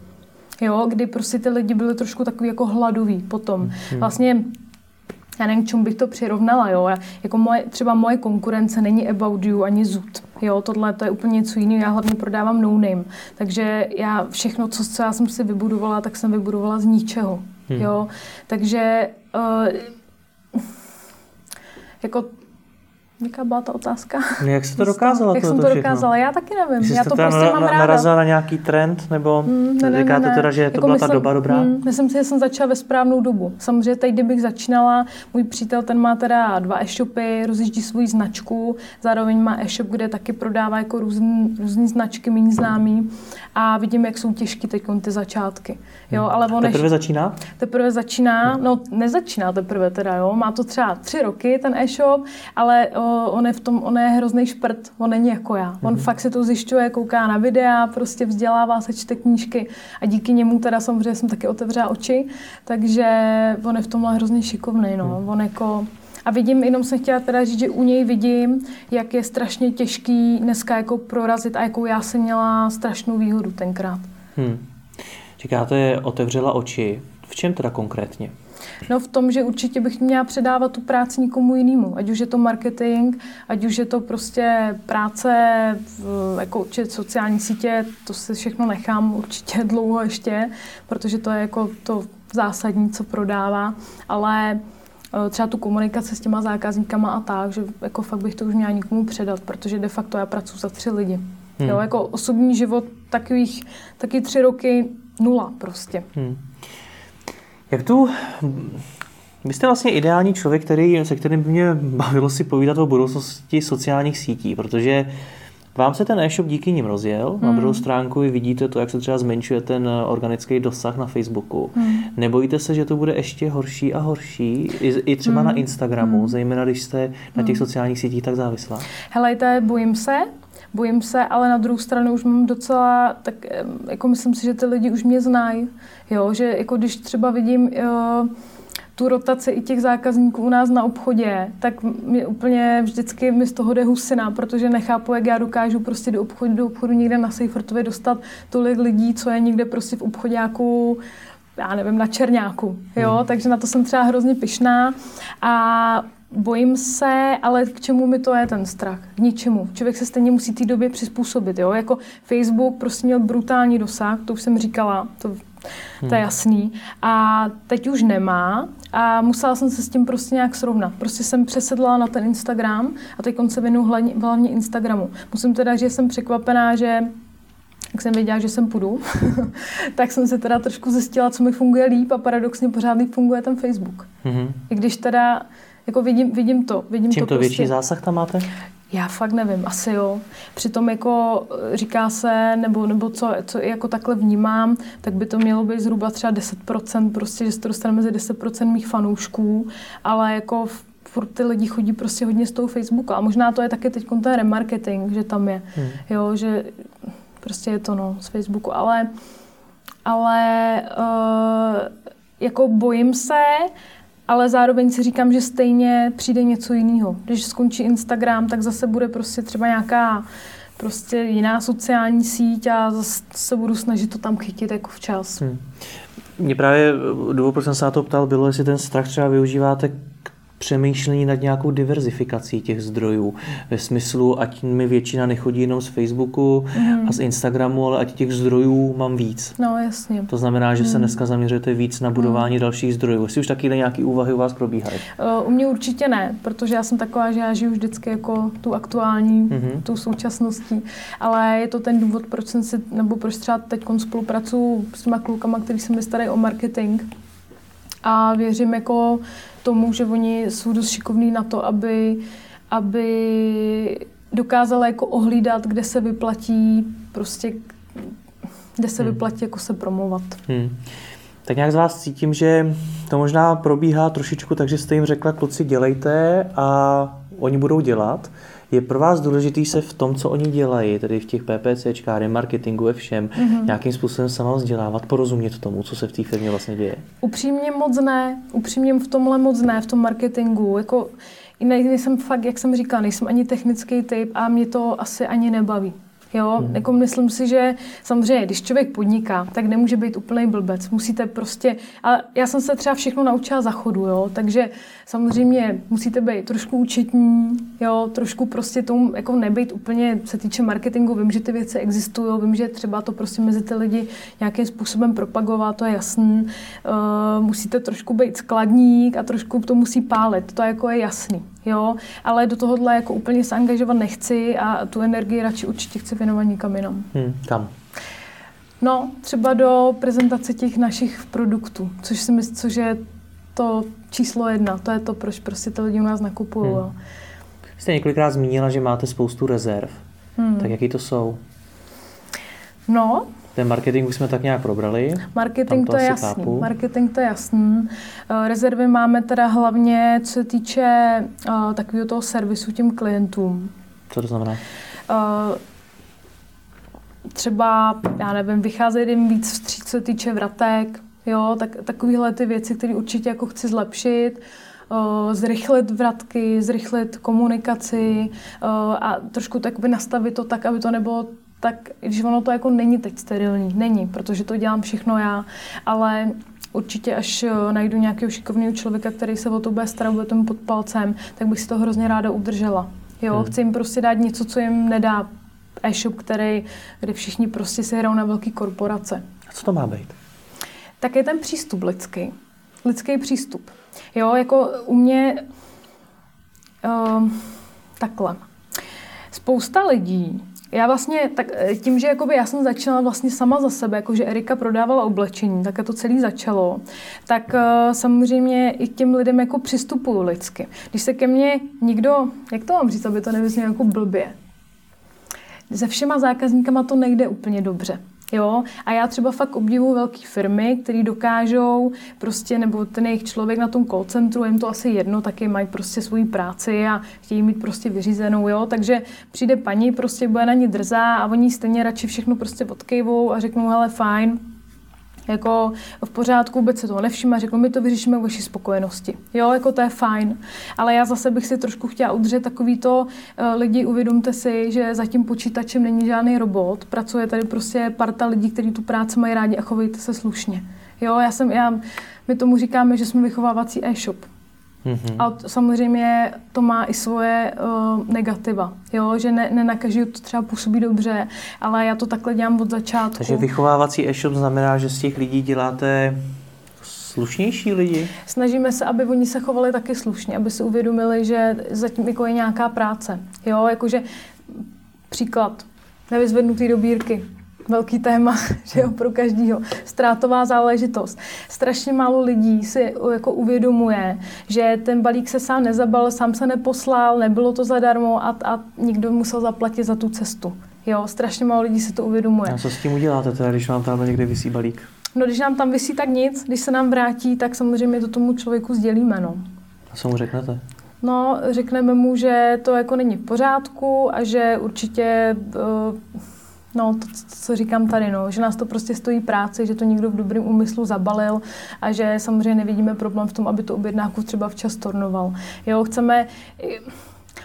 Jo, kdy prostě ty lidi byli trošku takový jako hladoví potom. Hmm. Vlastně já nevím, k čemu bych to přirovnala, jo. Jako moje, třeba moje konkurence není About You ani Zut. Jo, tohle to je úplně něco jiného, já hlavně prodávám no name. Takže já všechno, co, co já jsem si vybudovala, tak jsem vybudovala z ničeho. Hmm. Jo, takže uh, jako Jaká byla ta otázka? No, jak jsi to dokázala? Jak to, jsem to, to dokázala? Já taky nevím. Jsi já to prostě mám ráda. narazila na nějaký trend? Nebo mm, ne, ne, říkáte ne, ne. teda, že to jako byla myslím, ta doba dobrá? Mm, myslím si, že jsem začala ve správnou dobu. Samozřejmě teď, kdybych začínala, můj přítel ten má teda dva e-shopy, rozjíždí svou značku, zároveň má e-shop, kde taky prodává jako různý, různý značky, méně známý a vidím, jak jsou těžké teď ty začátky. Jo, ale on teprve začíná? Teprve začíná, no nezačíná teprve teda, jo. Má to třeba tři roky ten e-shop, ale o, on je v tom, on je hrozný šprt, on není jako já. On mm-hmm. fakt si to zjišťuje, kouká na videa, prostě vzdělává se, čte knížky a díky němu teda samozřejmě jsem taky otevřela oči, takže on je v tomhle hrozně šikovný, no. Mm. On jako, a vidím, jenom jsem chtěla teda říct, že u něj vidím, jak je strašně těžký dneska jako prorazit a jakou já jsem měla strašnou výhodu tenkrát. Hmm. Říkáte, otevřela oči. V čem teda konkrétně? No v tom, že určitě bych měla předávat tu práci někomu jinému. Ať už je to marketing, ať už je to prostě práce, v, jako určitě sociální sítě, to si všechno nechám určitě *laughs* dlouho ještě, protože to je jako to zásadní, co prodává. Ale eh, třeba tu komunikaci s těma zákazníkama a tak, že jako fakt bych to už měla někomu předat, protože de facto já pracuji za tři lidi. Hmm. Jo, jako osobní život takových taky tři roky nula prostě. Hmm. Jak tu... Vy jste vlastně ideální člověk, který, se kterým by mě bavilo si povídat o budoucnosti sociálních sítí, protože vám se ten e-shop díky nim rozjel. Hmm. Na druhou stránku vy vidíte to, jak se třeba zmenšuje ten organický dosah na Facebooku. Hmm. Nebojíte se, že to bude ještě horší a horší, i, i třeba hmm. na Instagramu, hmm. zejména když jste na těch hmm. sociálních sítích tak závislá? Helejte, bojím se, bojím se, ale na druhou stranu už mám docela, tak jako myslím si, že ty lidi už mě znají, jo, že jako když třeba vidím jo, tu rotaci i těch zákazníků u nás na obchodě, tak mě úplně vždycky mi z toho jde husina, protože nechápu, jak já dokážu prostě do obchodu, do obchodu někde na Seifertově dostat tolik lidí, co je někde prostě v obchodáku já nevím, na Černáku, jo, hmm. takže na to jsem třeba hrozně pyšná a Bojím se, ale k čemu mi to je ten strach? K ničemu. Člověk se stejně musí té době přizpůsobit. Jo? Jako Facebook prostě měl brutální dosah, to už jsem říkala, to, to je hmm. jasný. A teď už nemá a musela jsem se s tím prostě nějak srovnat. Prostě jsem přesedla na ten Instagram a teď se věnu hlavně, hlavně Instagramu. Musím teda říct, že jsem překvapená, že jak jsem věděla, že sem půjdu, *laughs* tak jsem se teda trošku zjistila, co mi funguje líp a paradoxně pořád líp funguje ten Facebook. Mm-hmm. I když teda jako vidím, vidím to. Vidím Čím to, to prostě. větší zásah tam máte? Já fakt nevím, asi jo. Přitom jako eh, říká se, nebo, nebo co, co jako takhle vnímám, tak by to mělo být zhruba třeba 10%, prostě, že se to dostane mezi 10% mých fanoušků, ale jako furt ty lidi chodí prostě hodně z toho Facebooku a možná to je taky teď ten remarketing, že tam je, hmm. jo, že Prostě je to no, z Facebooku, ale, ale uh, jako bojím se, ale zároveň si říkám, že stejně přijde něco jiného. Když skončí Instagram, tak zase bude prostě třeba nějaká prostě jiná sociální síť a zase se budu snažit to tam chytit jako včas. Hmm. Mě právě, důvod, proč jsem se na to ptal, bylo, jestli ten strach třeba využíváte přemýšlení nad nějakou diverzifikací těch zdrojů. Ve smyslu, ať mi většina nechodí jenom z Facebooku mm. a z Instagramu, ale ať těch zdrojů mám víc. No, jasně. To znamená, že mm. se mhm. dneska zaměřujete víc na budování mm. dalších zdrojů. Jestli už taky nějaké úvahy u vás probíhají? Uh, u mě určitě ne, protože já jsem taková, že já žiju vždycky jako tu aktuální, mm-hmm. tu současností. Ale je to ten důvod, proč jsem si, nebo proč třeba teď spolupracuju s těma klukama, kteří se mi starají o marketing. A věřím jako tomu, že oni jsou dost šikovní na to, aby, aby dokázala jako ohlídat, kde se vyplatí prostě, kde se hmm. vyplatí jako se promovat. Hmm. Tak nějak z vás cítím, že to možná probíhá trošičku, takže jste jim řekla, kluci dělejte a oni budou dělat. Je pro vás důležitý se v tom, co oni dělají, tedy v těch PPC, remarketingu, ve všem, mm-hmm. nějakým způsobem sama vzdělávat, porozumět tomu, co se v té firmě vlastně děje? Upřímně moc ne. Upřímně v tomhle moc ne, v tom marketingu. Jako, nejsem fakt, jak jsem říkala, nejsem ani technický typ a mě to asi ani nebaví. Jo, hmm. jako myslím si, že samozřejmě, když člověk podniká, tak nemůže být úplný blbec. Musíte prostě, a já jsem se třeba všechno naučila za chodu, jo, takže samozřejmě musíte být trošku účetní, jo, trošku prostě tomu jako nebejt úplně, se týče marketingu, vím, že ty věci existují, vím, že třeba to prostě mezi ty lidi nějakým způsobem propagovat, to je jasný. Uh, musíte trošku být skladník a trošku to musí pálit, to jako je jasný jo, ale do tohohle jako úplně se angažovat nechci a tu energii radši určitě chci věnovat někam jinam. Hmm, kam? No, třeba do prezentace těch našich produktů, což si myslím, což je to číslo jedna, to je to, proč prostě ty lidi u nás nakupují. Hmm. Jste několikrát zmínila, že máte spoustu rezerv. Hmm. Tak jaký to jsou? No, ten marketing už jsme tak nějak probrali. Marketing to, to je jasný. Chápu. Marketing to je jasný. Eh, rezervy máme teda hlavně, co se týče uh, takového toho servisu těm klientům. Co to znamená? Uh, třeba, já nevím, vycházejí jim víc vstříc, co se týče vratek, jo, tak, takovéhle ty věci, které určitě jako chci zlepšit, zrychlit vratky, zrychlit komunikaci a trošku tak nastavit to tak, aby to nebylo tak když ono to jako není teď sterilní, není, protože to dělám všechno já, ale určitě až eh, najdu nějakého šikovného člověka, který se o to bude starat, bude tomu pod palcem, tak bych si to hrozně ráda udržela. Jo, hmm. chci jim prostě dát něco, co jim nedá e-shop, který, kde všichni prostě se hrajou na velké korporace. A co to má být? Tak je ten přístup lidský. Lidský přístup. Jo, jako u mě uh, takhle. Spousta lidí já vlastně tak eh, tím, že jakoby já jsem začala vlastně sama za sebe, jakože Erika prodávala oblečení, tak to celé začalo, tak uh, samozřejmě i k těm lidem jako přistupuju lidsky. Když se ke mně nikdo, jak to mám říct, aby to nevyznělo jako blbě, se všema zákazníkama to nejde úplně dobře. Jo? A já třeba fakt obdivuju velké firmy, které dokážou prostě, nebo ten jejich člověk na tom call centru, jim to asi jedno, taky mají prostě svoji práci a chtějí mít prostě vyřízenou, jo? Takže přijde paní, prostě bude na ní drzá a oni stejně radši všechno prostě odkejvou a řeknou, hele, fajn, jako v pořádku, vůbec se toho nevšimla, řekl, my to vyřešíme k vaší spokojenosti. Jo, jako to je fajn. Ale já zase bych si trošku chtěla udržet takový to, uh, lidi, uvědomte si, že za tím počítačem není žádný robot, pracuje tady prostě parta lidí, kteří tu práci mají rádi a chovejte se slušně. Jo, já jsem, já, my tomu říkáme, že jsme vychovávací e-shop. Mm-hmm. A samozřejmě to má i svoje uh, negativa, jo? že ne, ne na každý to třeba působí dobře, ale já to takhle dělám od začátku. Takže vychovávací e-shop znamená, že z těch lidí děláte slušnější lidi? Snažíme se, aby oni se chovali taky slušně, aby si uvědomili, že zatím jako je nějaká práce. Jo, jakože příklad, nevyzvednutý dobírky velký téma *laughs* že jo, pro každýho. Ztrátová záležitost. Strašně málo lidí si jako uvědomuje, že ten balík se sám nezabal, sám se neposlal, nebylo to zadarmo a, a nikdo musel zaplatit za tu cestu. Jo, strašně málo lidí si to uvědomuje. A co s tím uděláte teda, když vám tam někde vysí balík? No, když nám tam vysí, tak nic. Když se nám vrátí, tak samozřejmě to tomu člověku sdělíme, no. A co mu řeknete? No, řekneme mu, že to jako není v pořádku a že určitě uh, No, to, co říkám tady, no, že nás to prostě stojí práci, že to někdo v dobrém úmyslu zabalil a že samozřejmě nevidíme problém v tom, aby tu objednávku třeba včas tornoval. Jo, chceme,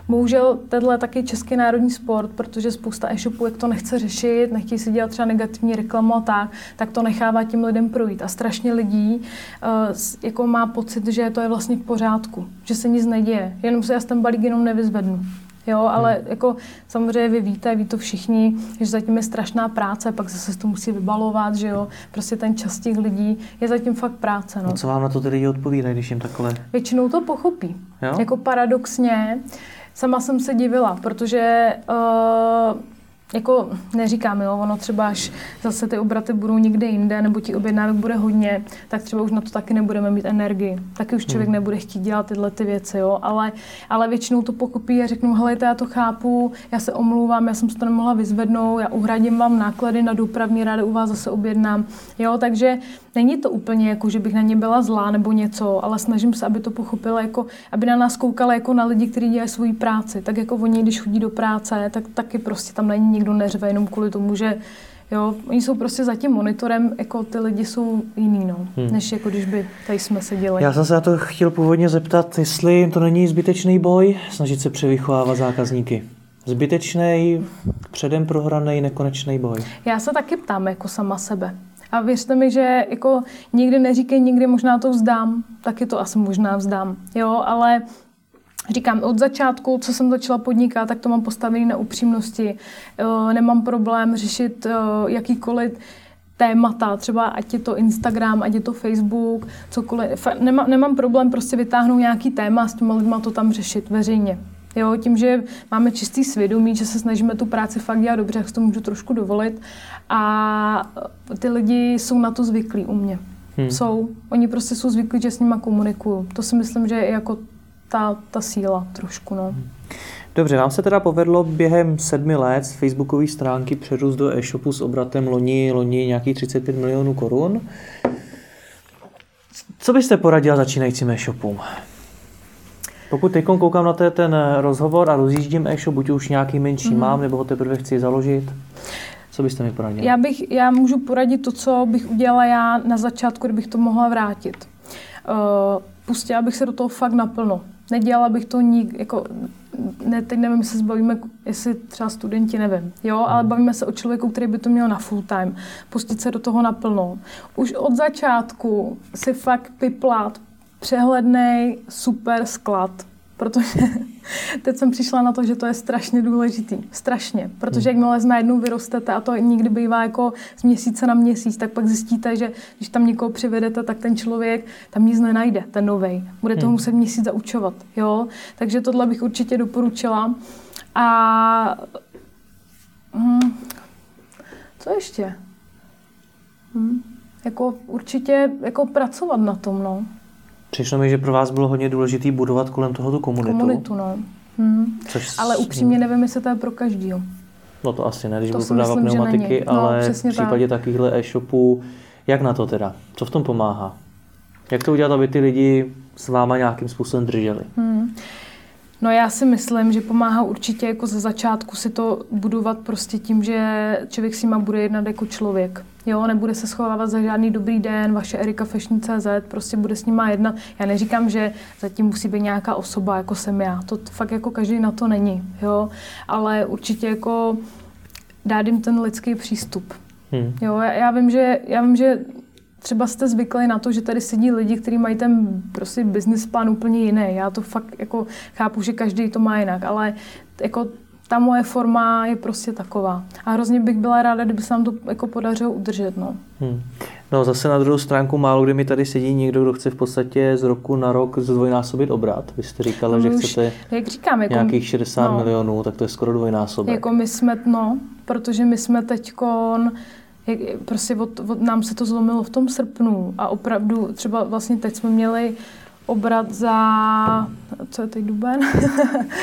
Bohužel tenhle taky český národní sport, protože spousta e-shopů, jak to nechce řešit, nechtějí si dělat třeba negativní reklamu a tak, tak to nechává tím lidem projít. A strašně lidí uh, jako má pocit, že to je vlastně v pořádku, že se nic neděje, jenom se já ten balík jenom nevyzvednu. Jo, ale hmm. jako samozřejmě vy víte, ví to všichni, že zatím je strašná práce, pak zase se to musí vybalovat, že jo. Prostě ten čas těch lidí je zatím fakt práce. No. A co vám na to ty lidi odpovídají, když jim takhle? Většinou to pochopí. Jo? Jako paradoxně, sama jsem se divila, protože uh, jako neříkám, jo, ono třeba až zase ty obraty budou někde jinde, nebo ti objednávek bude hodně, tak třeba už na to taky nebudeme mít energii. Taky už člověk hmm. nebude chtít dělat tyhle ty věci, jo, ale, ale většinou to pokupí a řeknu, hele, já to chápu, já se omlouvám, já jsem se to nemohla vyzvednout, já uhradím vám náklady na dopravní ráda u vás zase objednám, jo, takže není to úplně jako, že bych na ně byla zlá nebo něco, ale snažím se, aby to pochopila, jako, aby na nás koukala jako na lidi, kteří dělají svoji práci. Tak jako oni, když chodí do práce, tak taky prostě tam není nikdo neřve jenom kvůli tomu, že Jo, oni jsou prostě za tím monitorem, jako ty lidi jsou jiný, no, hmm. než jako když by tady jsme seděli. Já jsem se na to chtěl původně zeptat, jestli to není zbytečný boj, snažit se převychovávat zákazníky. Zbytečný, předem prohraný, nekonečný boj. Já se taky ptám jako sama sebe. A věřte mi, že jako nikdy neříkej, nikdy možná to vzdám, taky to asi možná vzdám, jo, ale Říkám, od začátku, co jsem začala podnikat, tak to mám postavené na upřímnosti. Eh, nemám problém řešit eh, jakýkoliv témata, třeba ať je to Instagram, ať je to Facebook, cokoliv. Nemám, nemám problém prostě vytáhnout nějaký téma s těma lidma to tam řešit veřejně. Jo, tím, že máme čistý svědomí, že se snažíme tu práci fakt dělat dobře, jak to můžu trošku dovolit. A ty lidi jsou na to zvyklí u mě. Hmm. Jsou. Oni prostě jsou zvyklí, že s nima komunikuju. To si myslím, že je jako ta, ta síla trošku. No. Dobře, vám se teda povedlo během sedmi let z facebookové stránky přerůst do e-shopu s obratem loni, loni nějakých 35 milionů korun. Co byste poradila začínajícím e-shopům? Pokud teď koukám na ten rozhovor a rozjíždím e-shop, buď už nějaký menší mm. mám, nebo ho teprve chci založit, co byste mi poradila? Já, bych, já můžu poradit to, co bych udělala já na začátku, kdybych to mohla vrátit. Uh, pustila bych se do toho fakt naplno. Nedělala bych to nik, jako, ne, teď nevím, jestli se zbavíme, jestli třeba studenti, nevím, jo, ale hmm. bavíme se o člověku, který by to měl na full time, pustit se do toho naplno. Už od začátku si fakt piplat přehledný super sklad, protože *laughs* teď jsem přišla na to, že to je strašně důležitý. Strašně. Protože hmm. jakmile najednou vyrostete, a to nikdy bývá jako z měsíce na měsíc, tak pak zjistíte, že když tam někoho přivedete, tak ten člověk tam nic nenajde, ten novej. Bude toho hmm. muset měsíc zaučovat. Jo? Takže tohle bych určitě doporučila. A hm, co ještě? Hm, jako určitě jako pracovat na tom, no. Přišlo mi, že pro vás bylo hodně důležité budovat kolem toho tu komunitu. Komunitu, no. Hmm. Což ale upřímně nevím, jestli to je pro každýho. No to asi ne, když budu prodávat pneumatiky, no, ale v případě tak. takovýchhle e-shopů, jak na to teda? Co v tom pomáhá? Jak to udělat, aby ty lidi s váma nějakým způsobem drželi? Hmm. No já si myslím, že pomáhá určitě jako ze začátku si to budovat prostě tím, že člověk s nima bude jednat jako člověk. Jo, nebude se schovávat za žádný dobrý den, vaše Erika Fashion.cz, prostě bude s nima jednat. Já neříkám, že zatím musí být nějaká osoba, jako jsem já. To fakt jako každý na to není, jo. Ale určitě jako dát jim ten lidský přístup. Hmm. Jo, já, já, vím, že, já vím, že třeba jste zvykli na to, že tady sedí lidi, kteří mají ten prostě business plán úplně jiný. Já to fakt jako chápu, že každý to má jinak, ale jako ta moje forma je prostě taková. A hrozně bych byla ráda, kdyby se nám to jako podařilo udržet. No. Hmm. No zase na druhou stránku málo kdy mi tady sedí někdo, kdo chce v podstatě z roku na rok zdvojnásobit obrat. Vy jste říkala, no, že chcete jak říkám, jako, nějakých 60 no, milionů, tak to je skoro dvojnásobek. Jako my jsme, no, protože my jsme teďkon jak, prostě od, od, nám se to zlomilo v tom srpnu a opravdu třeba vlastně teď jsme měli obrat za, co je teď duben?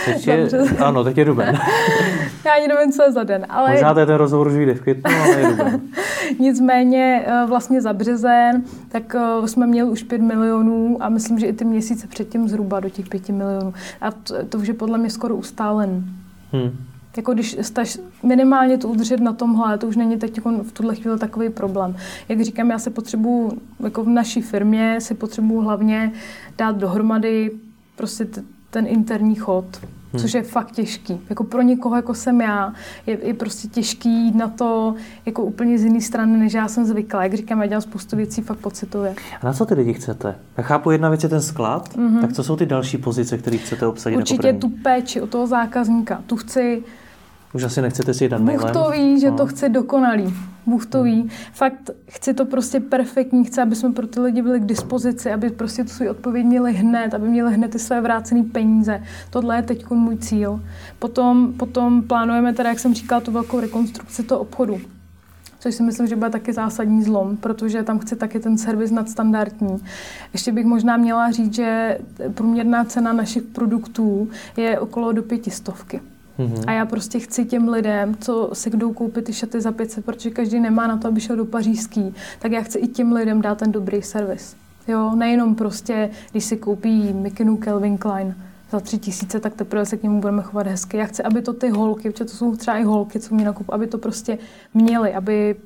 Teď *laughs* je, ano, teď je duben. *laughs* Já ani nevím, co je za den. Ale... Možná to je ten rozhovor už vyjde v květnu, ale je duben. *laughs* Nicméně eh, vlastně za březen, tak eh, jsme měli už 5 milionů a myslím, že i ty měsíce předtím zhruba do těch 5 milionů. A to, to už je podle mě skoro ustálen. Hmm. Jako když staž minimálně to udržet na tomhle, to už není teď jako v tuhle chvíli takový problém. Jak říkám, já se potřebuju, jako v naší firmě, si potřebuju hlavně dát dohromady prostě t- ten interní chod, hmm. což je fakt těžký. Jako pro někoho, jako jsem já, je, je prostě těžký jít na to jako úplně z jiné strany, než já jsem zvyklá. Jak říkám, já dělám spoustu věcí fakt pocitově. A na co ty lidi chcete? Já chápu, jedna věc je ten sklad, mm-hmm. tak co jsou ty další pozice, které chcete obsadit Určitě tu péči o toho zákazníka. Tu chci už asi nechcete si dát Bůh to ví, že no. to chce dokonalý. Bůh to ví. Fakt chci to prostě perfektní, chci, aby jsme pro ty lidi byli k dispozici, aby prostě tu svůj odpověď měli hned, aby měli hned ty své vrácené peníze. Tohle je teď můj cíl. Potom, potom plánujeme teda, jak jsem říkala, tu velkou rekonstrukci toho obchodu což si myslím, že bude taky zásadní zlom, protože tam chci taky ten servis nadstandardní. Ještě bych možná měla říct, že průměrná cena našich produktů je okolo do pětistovky. Mm-hmm. A já prostě chci těm lidem, co si jdou koupit ty šaty za 500, protože každý nemá na to, aby šel do pařížský, tak já chci i těm lidem dát ten dobrý servis. Jo, nejenom prostě, když si koupí mikinu Calvin Klein za tři tisíce, tak teprve se k němu budeme chovat hezky. Já chci, aby to ty holky, protože to jsou třeba i holky, co mě nakup, aby to prostě měli, aby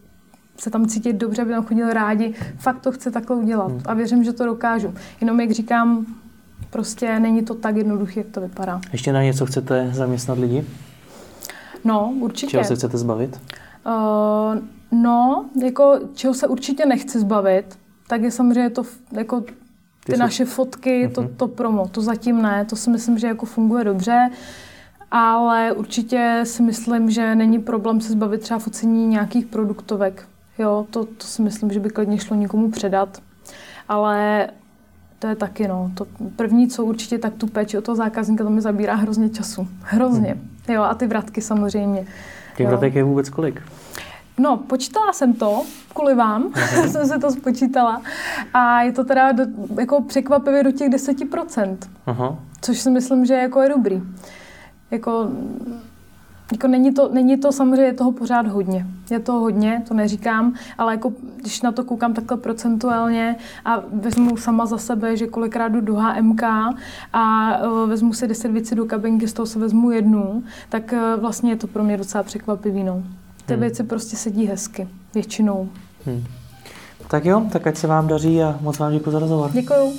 se tam cítit dobře, aby tam chodili rádi. Fakt to chci takhle udělat hmm. a věřím, že to dokážu. Jenom jak říkám, Prostě není to tak jednoduché, jak to vypadá. Ještě na něco chcete zaměstnat lidi? No, určitě. Čeho se chcete zbavit? Uh, no, jako čeho se určitě nechci zbavit, tak je samozřejmě to jako ty, ty naše fotky, uh-huh. to, mhm. to promo. To zatím ne, to si myslím, že jako funguje dobře, ale určitě si myslím, že není problém se zbavit třeba focení nějakých produktovek. Jo, to, to si myslím, že by klidně šlo někomu předat. Ale to je taky, no. To první, co určitě, tak tu péči o toho zákazníka, to mi zabírá hrozně času. Hrozně. Hmm. Jo, a ty vratky samozřejmě. Těch vratek je vůbec kolik? No, počítala jsem to, kvůli vám *laughs* *laughs* jsem se to spočítala. A je to teda do, jako překvapivě do těch 10%. Uh-huh. Což si myslím, že jako je dobrý. Jako jako není, to, není to samozřejmě je toho pořád hodně. Je to hodně, to neříkám, ale jako když na to koukám takhle procentuálně a vezmu sama za sebe, že kolikrát jdu do HMK a uh, vezmu si 10 věcí do kabinky, z toho se vezmu jednu, tak uh, vlastně je to pro mě docela překvapivý. No. Ty hmm. věci prostě sedí hezky, většinou. Hmm. Tak jo, tak ať se vám daří a moc vám děkuji za rozhovor. Děkuju.